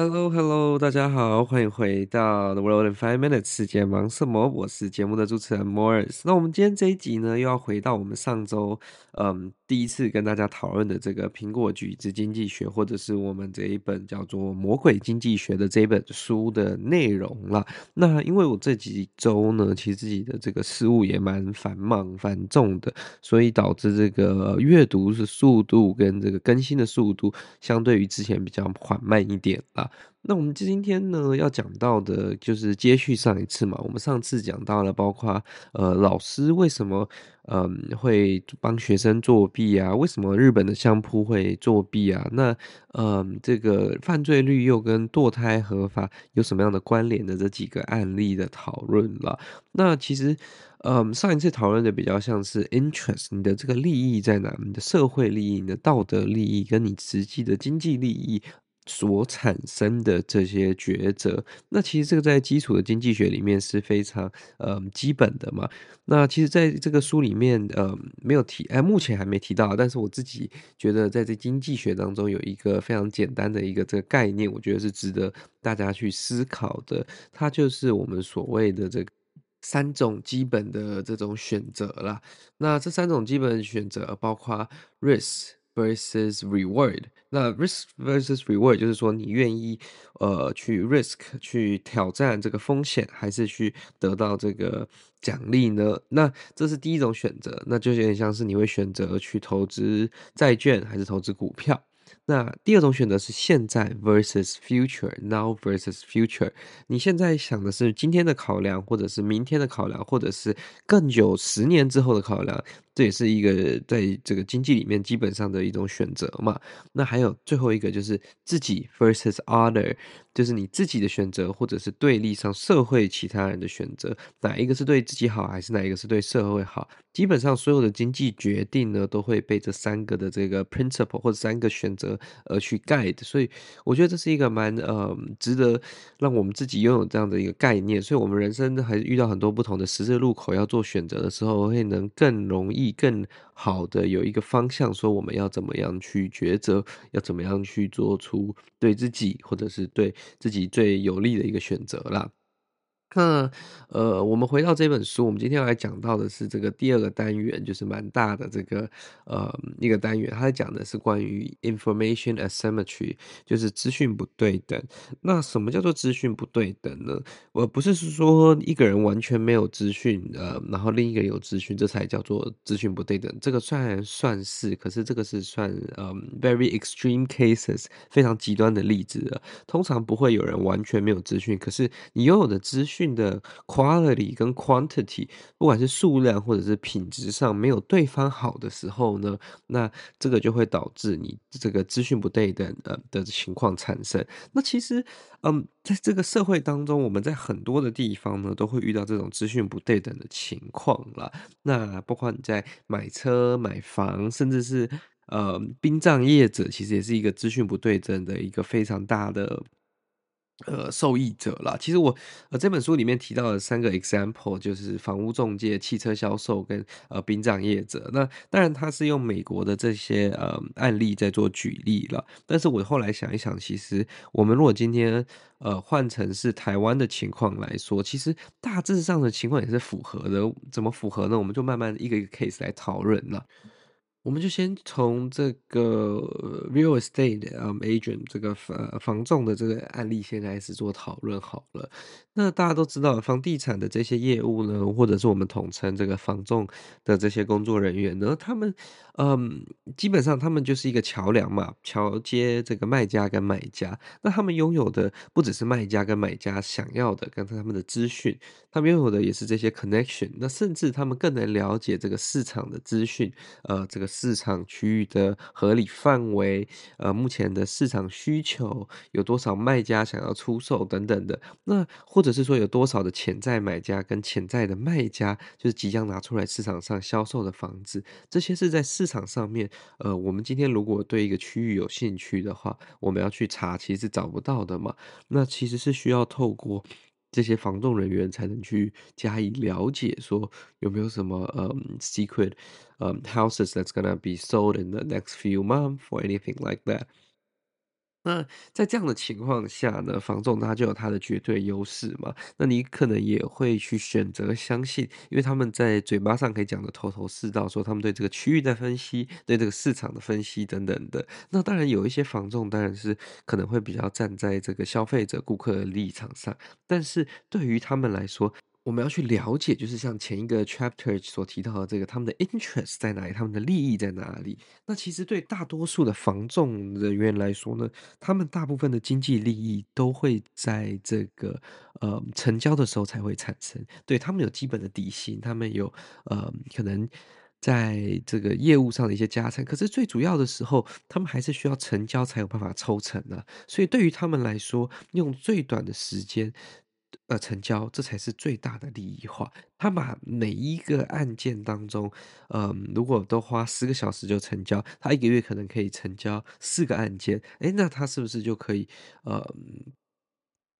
Hello Hello，大家好，欢迎回到 The World in Five Minutes，世界忙什么？我是节目的主持人 Morris。那我们今天这一集呢，又要回到我们上周嗯第一次跟大家讨论的这个苹果橘子经济学，或者是我们这一本叫做《魔鬼经济学》的这本书的内容了。那因为我这几周呢，其实自己的这个事务也蛮繁忙繁重的，所以导致这个阅读的速度跟这个更新的速度，相对于之前比较缓慢一点了。那我们今天呢要讲到的就是接续上一次嘛，我们上次讲到了，包括呃老师为什么嗯、呃、会帮学生作弊啊？为什么日本的相扑会作弊啊？那嗯、呃、这个犯罪率又跟堕胎合法有什么样的关联的这几个案例的讨论了？那其实嗯、上一次讨论的比较像是 interest，你的这个利益在哪？你的社会利益、你的道德利益跟你实际的经济利益。所产生的这些抉择，那其实这个在基础的经济学里面是非常呃基本的嘛。那其实在这个书里面呃没有提，哎，目前还没提到。但是我自己觉得，在这经济学当中有一个非常简单的一个这个概念，我觉得是值得大家去思考的。它就是我们所谓的这三种基本的这种选择啦。那这三种基本选择包括 risk。Versus reward，那 risk versus reward 就是说你愿意呃去 risk 去挑战这个风险，还是去得到这个奖励呢？那这是第一种选择，那就有点像是你会选择去投资债券还是投资股票。那第二种选择是现在 versus future，now versus future。你现在想的是今天的考量，或者是明天的考量，或者是更久十年之后的考量。这也是一个在这个经济里面基本上的一种选择嘛。那还有最后一个就是自己 versus other，就是你自己的选择，或者是对立上社会其他人的选择，哪一个是对自己好，还是哪一个是对社会好？基本上所有的经济决定呢，都会被这三个的这个 principle 或者三个选择而去 guide。所以我觉得这是一个蛮呃值得让我们自己拥有这样的一个概念。所以我们人生还遇到很多不同的十字路口要做选择的时候，会能更容易。更好的有一个方向，说我们要怎么样去抉择，要怎么样去做出对自己或者是对自己最有利的一个选择啦。那呃，我们回到这本书，我们今天要来讲到的是这个第二个单元，就是蛮大的这个呃一个单元，它讲的是关于 information asymmetry，就是资讯不对等。那什么叫做资讯不对等呢？我不是说一个人完全没有资讯，呃，然后另一个有资讯，这才叫做资讯不对等。这个虽然算是，可是这个是算呃 very extreme cases，非常极端的例子了。通常不会有人完全没有资讯，可是你拥有的资讯。的 quality 跟 quantity，不管是数量或者是品质上没有对方好的时候呢，那这个就会导致你这个资讯不对等呃的情况产生。那其实，嗯，在这个社会当中，我们在很多的地方呢，都会遇到这种资讯不对等的情况了。那包括你在买车、买房，甚至是呃殡葬业者，其实也是一个资讯不对等的一个非常大的。呃，受益者啦，其实我呃这本书里面提到的三个 example 就是房屋中介、汽车销售跟呃殡葬业者。那当然他是用美国的这些呃案例在做举例了，但是我后来想一想，其实我们如果今天呃换成是台湾的情况来说，其实大致上的情况也是符合的。怎么符合呢？我们就慢慢一个一个 case 来讨论了。我们就先从这个 real estate um agent 这个房房仲的这个案例先开始做讨论好了。那大家都知道，房地产的这些业务呢，或者是我们统称这个房仲的这些工作人员呢，他们嗯，基本上他们就是一个桥梁嘛，桥接这个卖家跟买家。那他们拥有的不只是卖家跟买家想要的，跟他们的资讯，他们拥有的也是这些 connection。那甚至他们更能了解这个市场的资讯，呃，这个。市场区域的合理范围，呃，目前的市场需求有多少卖家想要出售等等的，那或者是说有多少的潜在买家跟潜在的卖家，就是即将拿出来市场上销售的房子，这些是在市场上面，呃，我们今天如果对一个区域有兴趣的话，我们要去查，其实是找不到的嘛，那其实是需要透过。这些防冻人员才能去加以了解，说有没有什么呃、secret 呃、houses that's gonna be sold in the next few months or anything like that。那在这样的情况下呢，房仲他就有他的绝对优势嘛。那你可能也会去选择相信，因为他们在嘴巴上可以讲得头头是道，说他们对这个区域的分析，对这个市场的分析等等的。那当然有一些房仲当然是可能会比较站在这个消费者、顾客的立场上，但是对于他们来说，我们要去了解，就是像前一个 chapter 所提到的这个，他们的 interest 在哪里，他们的利益在哪里？那其实对大多数的房仲人员来说呢，他们大部分的经济利益都会在这个呃成交的时候才会产生。对，他们有基本的底薪，他们有呃可能在这个业务上的一些加成，可是最主要的时候，他们还是需要成交才有办法抽成啊。所以对于他们来说，用最短的时间。呃，成交，这才是最大的利益化。他把每一个案件当中，嗯、如果都花十个小时就成交，他一个月可能可以成交四个案件，诶，那他是不是就可以，呃？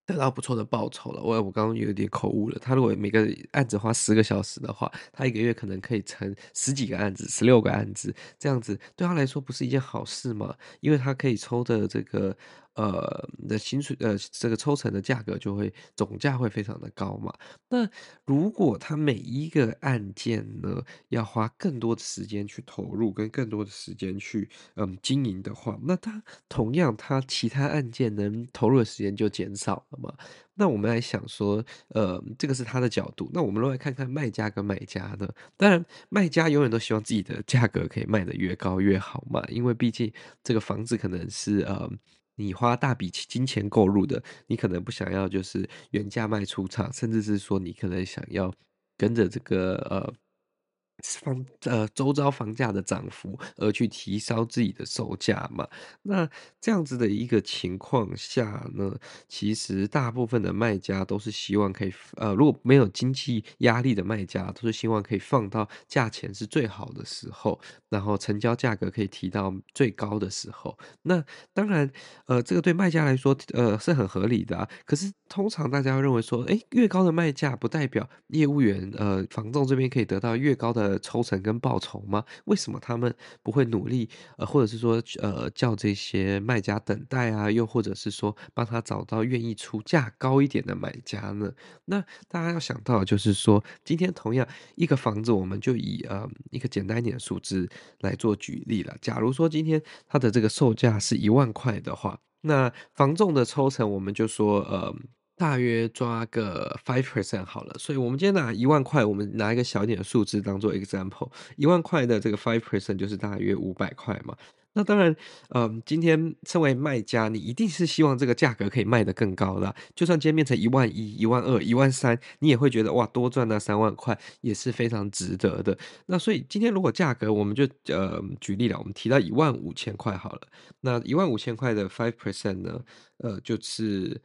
得到不错的报酬了。我我刚刚有点口误了。他如果每个案子花十个小时的话，他一个月可能可以成十几个案子，十六个案子，这样子对他来说不是一件好事吗？因为他可以抽的这个呃的薪水呃这个抽成的价格就会总价会非常的高嘛。那如果他每一个案件呢要花更多的时间去投入，跟更多的时间去嗯经营的话，那他同样他其他案件能投入的时间就减少了嘛。那我们来想说，呃，这个是他的角度。那我们来看看卖家跟买家呢？当然，卖家永远都希望自己的价格可以卖得越高越好嘛，因为毕竟这个房子可能是呃你花大笔金钱购入的，你可能不想要就是原价卖出厂，甚至是说你可能想要跟着这个呃。房呃，周遭房价的涨幅而去提高自己的售价嘛？那这样子的一个情况下呢，其实大部分的卖家都是希望可以呃，如果没有经济压力的卖家，都是希望可以放到价钱是最好的时候，然后成交价格可以提到最高的时候。那当然，呃，这个对卖家来说，呃，是很合理的啊。可是通常大家会认为说，诶，越高的卖价不代表业务员呃，房仲这边可以得到越高的。抽成跟报酬吗？为什么他们不会努力？呃，或者是说，呃，叫这些卖家等待啊，又或者是说，帮他找到愿意出价高一点的买家呢？那大家要想到，就是说，今天同样一个房子，我们就以呃一个简单一点的数字来做举例了。假如说今天它的这个售价是一万块的话，那房仲的抽成，我们就说呃。大约抓个 five percent 好了，所以我们今天拿一万块，我们拿一个小点的数字当做 example，一万块的这个 five percent 就是大约五百块嘛。那当然，嗯、今天身为卖家，你一定是希望这个价格可以卖得更高的。就算今天变成一万一、一万二、一万三，你也会觉得哇，多赚那三万块也是非常值得的。那所以今天如果价格，我们就呃举例了，我们提到一万五千块好了，那一万五千块的 five percent 呢，呃，就是。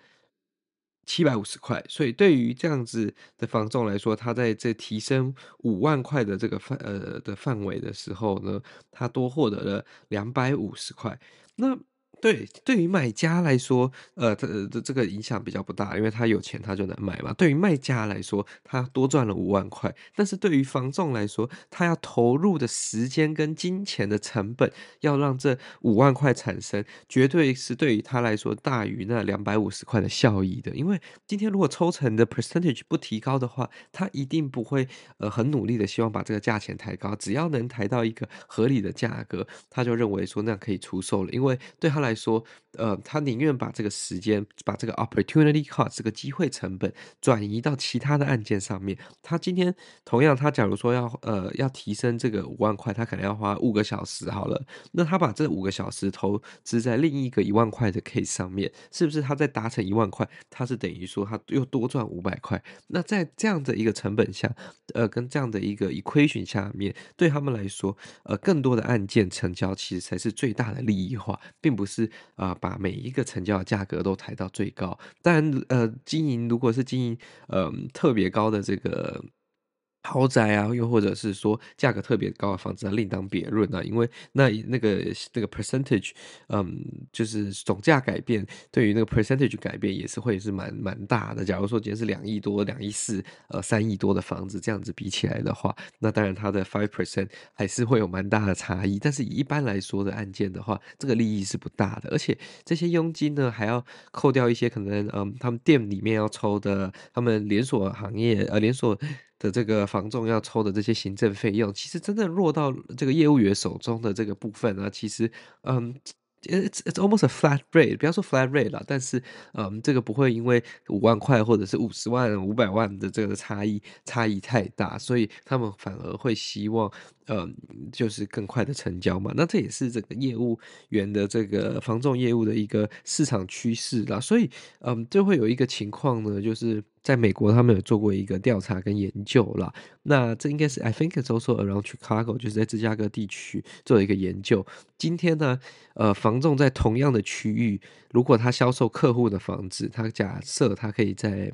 七百五十块，所以对于这样子的房仲来说，他在这提升五万块的这个范呃的范围的时候呢，他多获得了两百五十块。那对，对于买家来说，呃，他的这个影响比较不大，因为他有钱，他就能买嘛。对于卖家来说，他多赚了五万块，但是对于房仲来说，他要投入的时间跟金钱的成本，要让这五万块产生，绝对是对于他来说大于那两百五十块的效益的。因为今天如果抽成的 percentage 不提高的话，他一定不会呃很努力的希望把这个价钱抬高，只要能抬到一个合理的价格，他就认为说那可以出售了，因为对他来说，呃，他宁愿把这个时间，把这个 opportunity cost 这个机会成本转移到其他的案件上面。他今天同样，他假如说要呃要提升这个五万块，他可能要花五个小时好了。那他把这五个小时投资在另一个一万块的 case 上面，是不是他在达成一万块，他是等于说他又多赚五百块？那在这样的一个成本下，呃，跟这样的一个 equation 下面，对他们来说，呃，更多的案件成交其实才是最大的利益化，并不是。啊，把每一个成交的价格都抬到最高。当然，呃，经营如果是经营呃特别高的这个豪宅啊，又或者是说价格特别高的房子，另当别论啊。因为那那个那个 percentage，嗯，就是总价改变，对于那个 percentage 改变也是会是蛮蛮大的。假如说今天是两亿多、两亿四、呃三亿多的房子，这样子比起来的话，那当然它的 five percent 还是会有蛮大的差异。但是一般来说的案件的话，这个利益是不大的。而且这些佣金呢，还要扣掉一些可能，嗯，他们店里面要抽的，他们连锁行业呃连锁。的这个房仲要抽的这些行政费用，其实真正落到这个业务员手中的这个部分呢，其实嗯，it's it's almost a flat rate，不要说 flat rate 了，但是嗯，这个不会因为五万块或者是五十万、五百万的这个差异差异太大，所以他们反而会希望。嗯，就是更快的成交嘛，那这也是这个业务员的这个房仲业务的一个市场趋势啦。所以，嗯，就会有一个情况呢，就是在美国他们有做过一个调查跟研究啦。那这应该是 I think it's also around Chicago，就是在芝加哥地区做一个研究。今天呢，呃，房仲在同样的区域，如果他销售客户的房子，他假设他可以在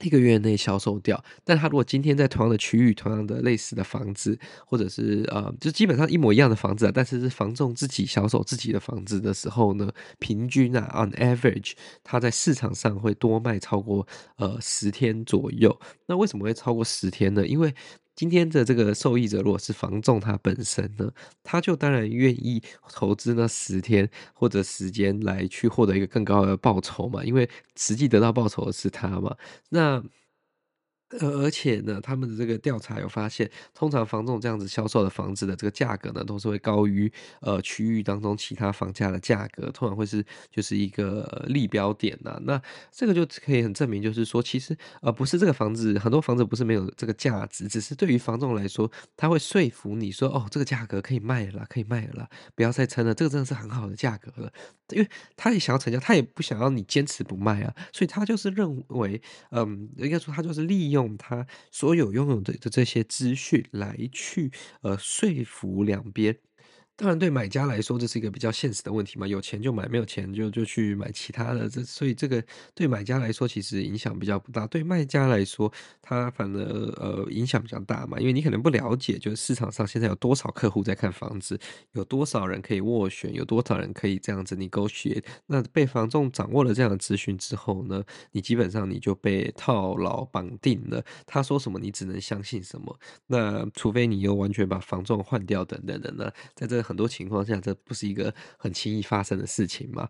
一个月内销售掉，但他如果今天在同样的区域、同样的类似的房子，或者是呃，就基本上一模一样的房子啊，但是是房仲自己销售自己的房子的时候呢，平均啊，on average，他在市场上会多卖超过呃十天左右。那为什么会超过十天呢？因为今天的这个受益者如果是房仲他本身呢，他就当然愿意投资那十天或者时间来去获得一个更高的报酬嘛，因为实际得到报酬的是他嘛，那。呃，而且呢，他们的这个调查有发现，通常房仲这样子销售的房子的这个价格呢，都是会高于呃区域当中其他房价的价格，通常会是就是一个立标点呐。那这个就可以很证明，就是说，其实呃不是这个房子，很多房子不是没有这个价值，只是对于房仲来说，他会说服你说，哦，这个价格可以卖了，可以卖了，不要再撑了，这个真的是很好的价格了，因为他也想要成交，他也不想要你坚持不卖啊，所以他就是认为，嗯，应该说他就是利用。用他所有拥有的的这些资讯来去呃说服两边。当然，对买家来说，这是一个比较现实的问题嘛。有钱就买，没有钱就就去买其他的。这所以这个对买家来说，其实影响比较不大。对卖家来说，他反而呃影响比较大嘛。因为你可能不了解，就是市场上现在有多少客户在看房子，有多少人可以斡旋，有多少人可以这样子你勾结。那被房仲掌握了这样的资讯之后呢，你基本上你就被套牢绑定了。他说什么，你只能相信什么。那除非你又完全把房仲换掉等等的呢，在这。很多情况下，这不是一个很轻易发生的事情嘛。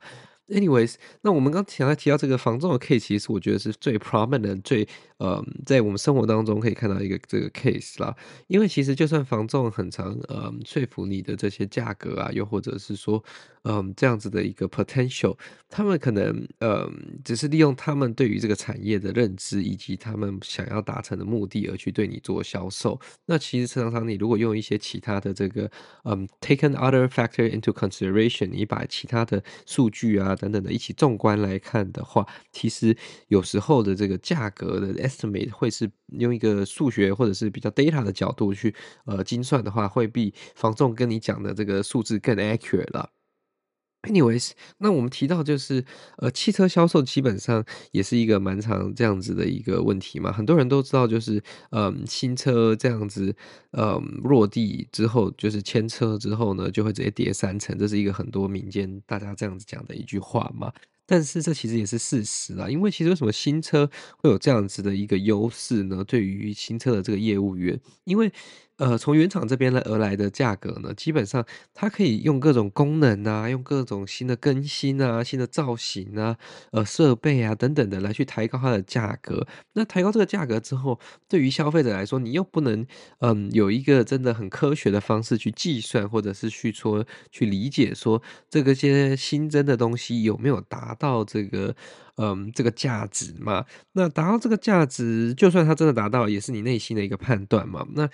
Anyways，那我们刚才提到这个房仲的 case，其实我觉得是最 prominent、最呃，在我们生活当中可以看到一个这个 case 啦。因为其实就算房仲很常呃说服你的这些价格啊，又或者是说嗯、这样子的一个 potential，他们可能呃只是利用他们对于这个产业的认知以及他们想要达成的目的而去对你做销售。那其实常常你如果用一些其他的这个嗯 taken other factor into consideration，你把其他的数据啊。等等的，一起纵观来看的话，其实有时候的这个价格的 estimate 会是用一个数学或者是比较 data 的角度去呃精算的话，会比房仲跟你讲的这个数字更 accurate 了。Anyways，那我们提到就是，呃，汽车销售基本上也是一个蛮常这样子的一个问题嘛。很多人都知道，就是，嗯，新车这样子，嗯，落地之后，就是签车之后呢，就会直接跌三成，这是一个很多民间大家这样子讲的一句话嘛。但是这其实也是事实啊，因为其实为什么新车会有这样子的一个优势呢？对于新车的这个业务员，因为呃，从原厂这边来而来的价格呢，基本上它可以用各种功能啊，用各种新的更新啊、新的造型啊、呃设备啊等等的来去抬高它的价格。那抬高这个价格之后，对于消费者来说，你又不能嗯有一个真的很科学的方式去计算，或者是去说去理解说这个些新增的东西有没有达到这个嗯这个价值嘛？那达到这个价值，就算它真的达到，也是你内心的一个判断嘛？那。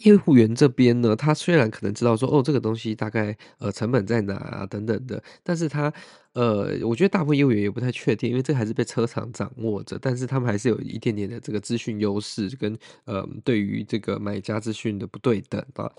业务员这边呢，他虽然可能知道说，哦，这个东西大概呃成本在哪啊等等的，但是他呃，我觉得大部分业务员也不太确定，因为这还是被车厂掌握着，但是他们还是有一点点的这个资讯优势跟呃对于这个买家资讯的不对等啊。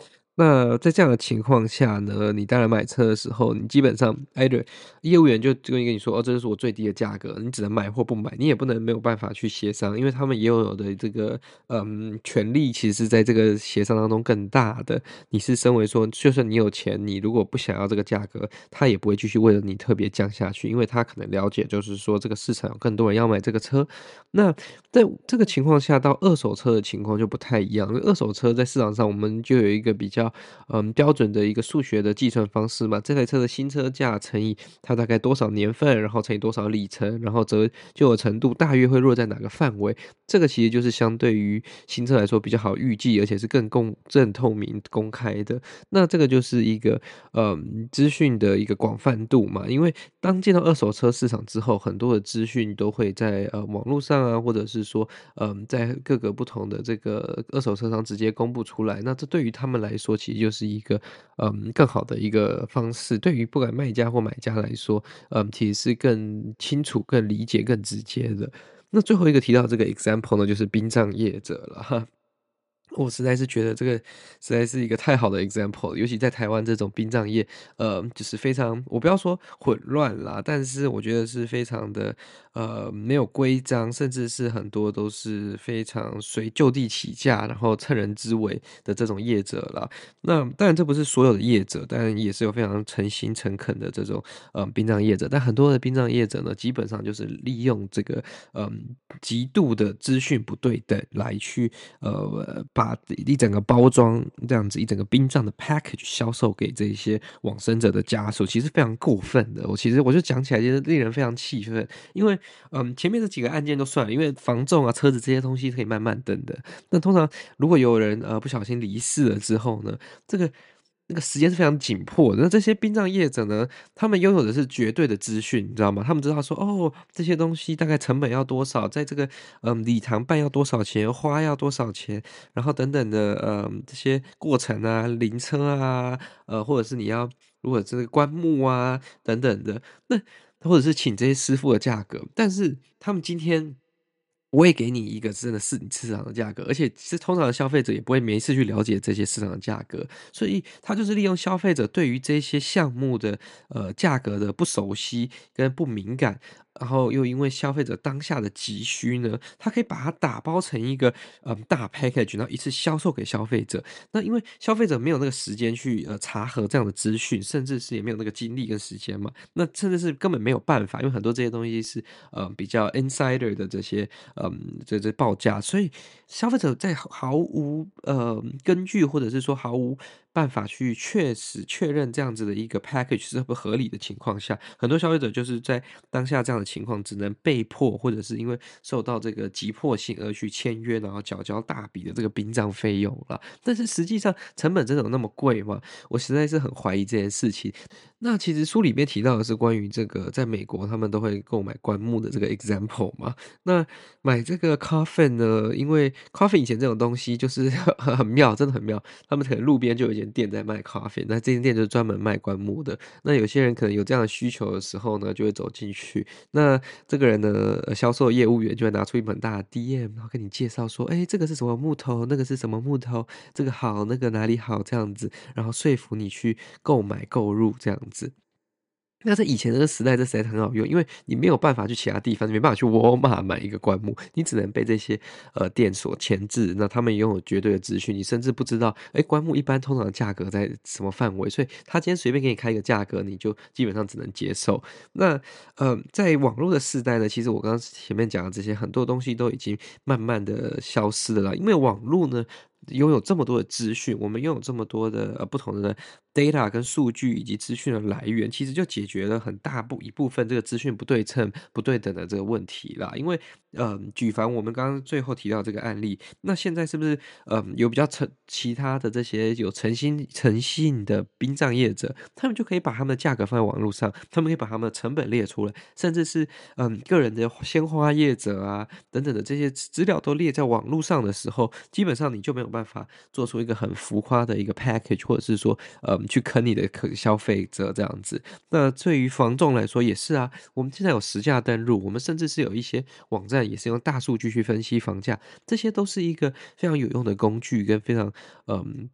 那在这样的情况下呢，你当然买车的时候，你基本上哎对业务员就就跟你说，哦，这就是我最低的价格，你只能买或不买，你也不能没有办法去协商，因为他们也有的这个嗯权利，其实在这个协商当中更大的。你是身为说，就算你有钱，你如果不想要这个价格，他也不会继续为了你特别降下去，因为他可能了解，就是说这个市场有更多人要买这个车。那在这个情况下，到二手车的情况就不太一样。二手车在市场上，我们就有一个比较嗯标准的一个数学的计算方式嘛。这台车的新车价乘以它大概多少年份，然后乘以多少里程，然后折旧的程度大约会落在哪个范围？这个其实就是相对于新车来说比较好预计，而且是更公正、透明、公开的。那这个就是一个嗯资讯的一个广泛度嘛。因为当进到二手车市场之后，很多的资讯都会在呃网络上啊，或者是说嗯在各个不同的这个二手车商直接公布出来。那这对于他们来说，其实就是一个嗯更好的一个方式。对于不管卖家或买家来说，嗯，其实是更清楚、更理解、更直接的。那最后一个提到这个 example 呢，就是殡葬业者了哈。我实在是觉得这个实在是一个太好的 example，尤其在台湾这种殡葬业，呃，就是非常我不要说混乱啦，但是我觉得是非常的呃没有规章，甚至是很多都是非常随就地起价，然后趁人之危的这种业者啦。那当然这不是所有的业者，但也是有非常诚心诚恳的这种呃殡葬业者，但很多的殡葬业者呢，基本上就是利用这个嗯、极度的资讯不对等来去呃。把把一整个包装这样子，一整个殡葬的 package 销售给这些往生者的家属，其实非常过分的。我其实我就讲起来，就是令人非常气愤。因为，嗯，前面这几个案件都算了，因为房仲啊、车子这些东西可以慢慢等的。那通常如果有人呃不小心离世了之后呢，这个。那个时间是非常紧迫的。那这些殡葬业者呢，他们拥有的是绝对的资讯，你知道吗？他们知道说，哦，这些东西大概成本要多少，在这个嗯礼堂办要多少钱，花要多少钱，然后等等的嗯这些过程啊，灵车啊，呃，或者是你要如果这个棺木啊等等的，那或者是请这些师傅的价格，但是他们今天。我也给你一个真的是市场的价格，而且是通常的消费者也不会没事去了解这些市场的价格，所以他就是利用消费者对于这些项目的呃价格的不熟悉跟不敏感。然后又因为消费者当下的急需呢，他可以把它打包成一个嗯大 package，然后一次销售给消费者。那因为消费者没有那个时间去呃查核这样的资讯，甚至是也没有那个精力跟时间嘛。那甚至是根本没有办法，因为很多这些东西是呃比较 insider 的这些嗯这这报价，所以消费者在毫无呃根据或者是说毫无。办法去确实确认这样子的一个 package 是不合理的情况下，很多消费者就是在当下这样的情况，只能被迫或者是因为受到这个急迫性而去签约，然后缴交大笔的这个殡葬费用了。但是实际上成本真的有那么贵吗？我实在是很怀疑这件事情。那其实书里面提到的是关于这个在美国他们都会购买棺木的这个 example 嘛。那买这个 coffin 呢？因为 coffin 以前这种东西就是 很妙，真的很妙。他们可能路边就有一店在卖咖啡那这间店就是专门卖棺木的。那有些人可能有这样的需求的时候呢，就会走进去。那这个人呢，销售业务员就会拿出一本大的 DM，然后跟你介绍说：“哎，这个是什么木头？那个是什么木头？这个好，那个哪里好？这样子，然后说服你去购买购入这样子。”那在以前这个时代，这实在很好用，因为你没有办法去其他地方，你没办法去沃尔玛买一个棺木，你只能被这些呃店所牵制。那他们拥有绝对的资讯，你甚至不知道，诶，棺木一般通常价格在什么范围，所以他今天随便给你开一个价格，你就基本上只能接受。那呃，在网络的时代呢，其实我刚刚前面讲的这些很多东西都已经慢慢的消失了，因为网络呢。拥有这么多的资讯，我们拥有这么多的呃不同的 data 跟数据以及资讯的来源，其实就解决了很大部一部分这个资讯不对称、不对等的这个问题啦。因为，嗯、举凡我们刚刚最后提到这个案例，那现在是不是嗯、有比较诚其他的这些有诚心诚信的殡葬业者，他们就可以把他们的价格放在网络上，他们可以把他们的成本列出来，甚至是嗯、个人的鲜花业者啊等等的这些资料都列在网络上的时候，基本上你就没有办法做出一个很浮夸的一个 package，或者是说，呃去坑你的可消费者这样子。那对于房仲来说也是啊，我们现在有实价登录，我们甚至是有一些网站也是用大数据去分析房价，这些都是一个非常有用的工具跟非常嗯。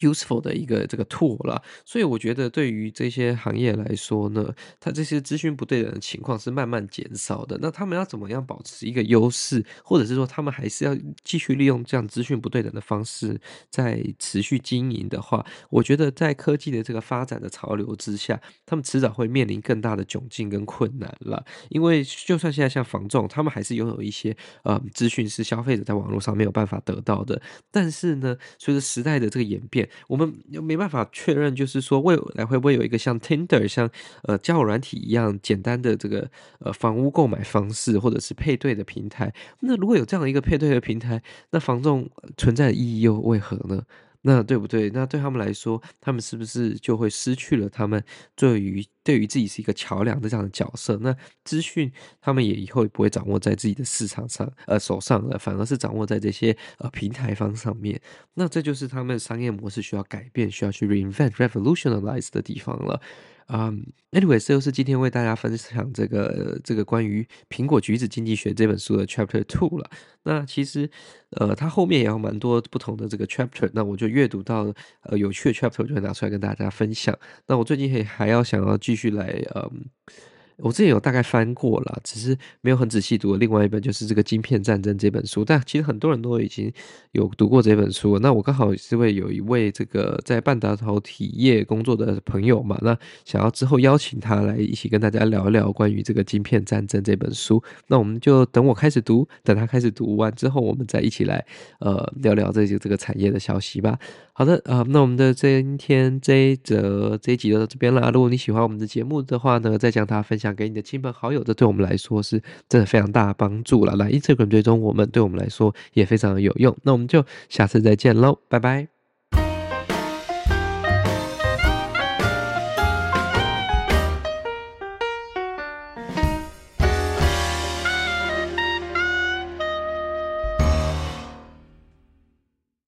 Useful 的一个这个 tool 了，所以我觉得对于这些行业来说呢，它这些资讯不对等的情况是慢慢减少的。那他们要怎么样保持一个优势，或者是说他们还是要继续利用这样资讯不对等的方式在持续经营的话，我觉得在科技的这个发展的潮流之下，他们迟早会面临更大的窘境跟困难了。因为就算现在像房仲，他们还是拥有一些呃资讯是消费者在网络上没有办法得到的。但是呢，随着时代的这个演变，我们又没办法确认，就是说未来会不会有一个像 Tinder、像呃交友软体一样简单的这个呃房屋购买方式，或者是配对的平台。那如果有这样一个配对的平台，那房仲存在的意义又为何呢？那对不对？那对他们来说，他们是不是就会失去了他们对于对于自己是一个桥梁的这样的角色？那资讯他们也以后也不会掌握在自己的市场上呃手上了，反而是掌握在这些呃平台方上面。那这就是他们商业模式需要改变、需要去 reinvent、revolutionize 的地方了。嗯、，anyway，这就是今天为大家分享这个这个关于《苹果橘子经济学》这本书的 Chapter Two 了。那其实，呃，它后面也有蛮多不同的这个 Chapter，那我就阅读到呃有趣的 Chapter，我就会拿出来跟大家分享。那我最近还还要想要继续来，嗯。我之前有大概翻过了，只是没有很仔细读。另外一本就是这个《晶片战争》这本书，但其实很多人都已经有读过这本书。那我刚好是会有一位这个在半导体业工作的朋友嘛，那想要之后邀请他来一起跟大家聊一聊关于这个《晶片战争》这本书。那我们就等我开始读，等他开始读完之后，我们再一起来呃聊聊这些这个产业的消息吧。好的啊、那我们的今天这一则这一集就到这边了。如果你喜欢我们的节目的话呢，再将它分享给你的亲朋好友，这对我们来说是真的非常大的帮助了。来 Instagram 追踪我们，对我们来说也非常的有用。那我们就下次再见喽，拜拜。